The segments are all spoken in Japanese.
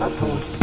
後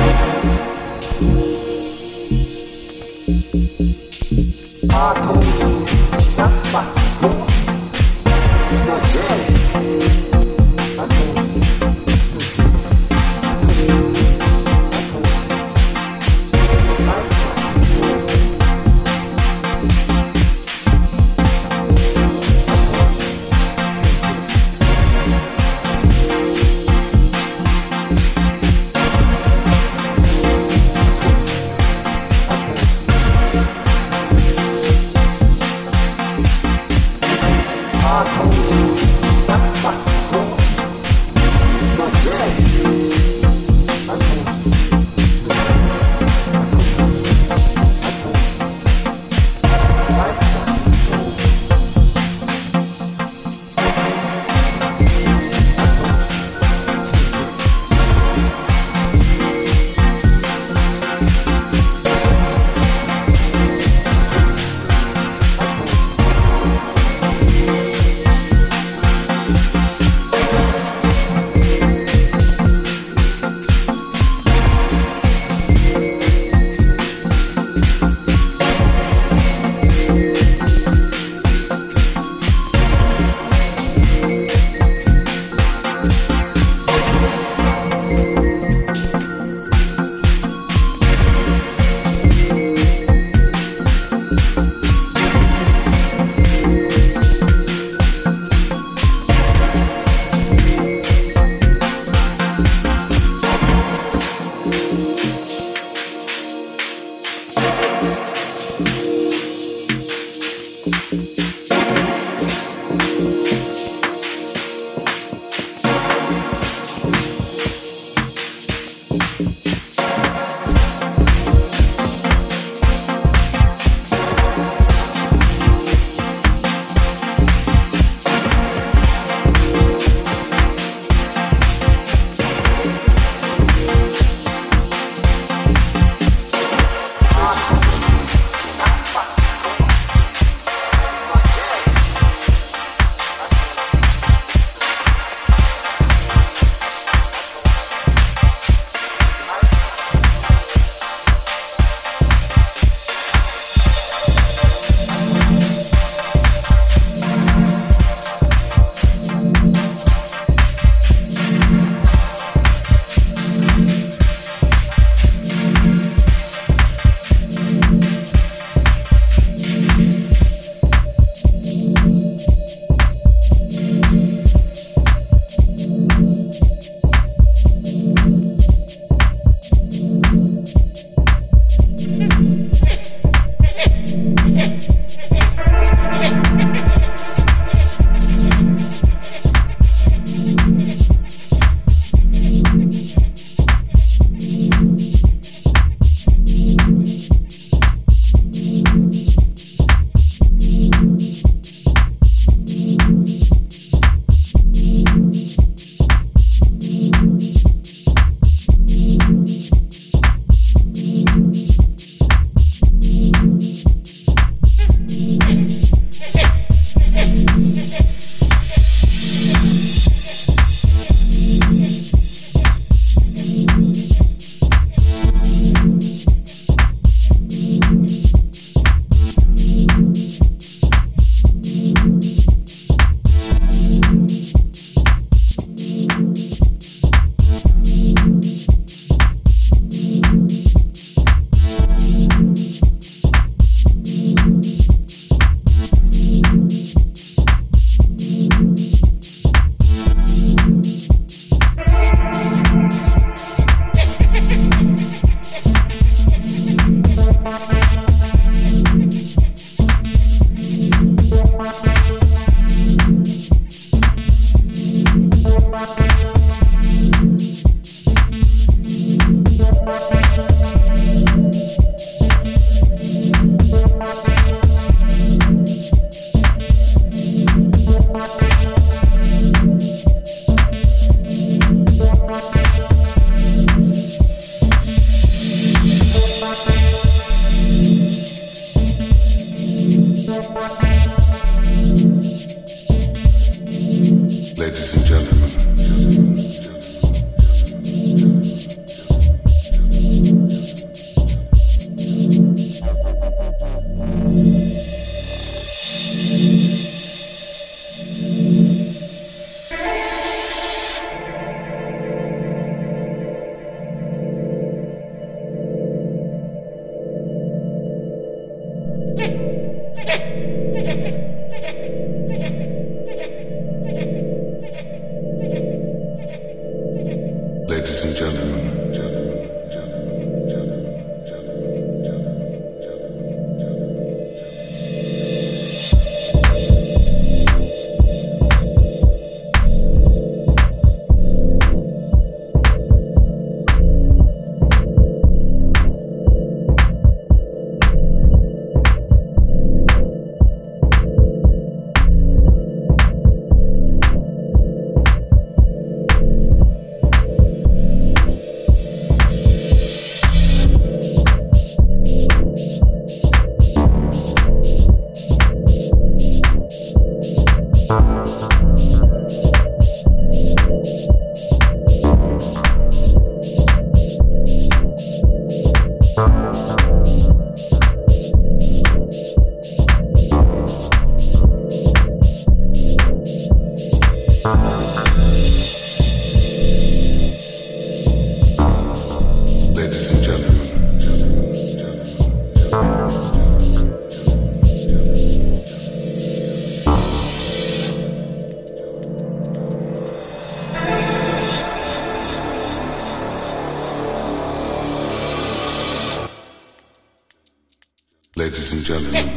and gentlemen,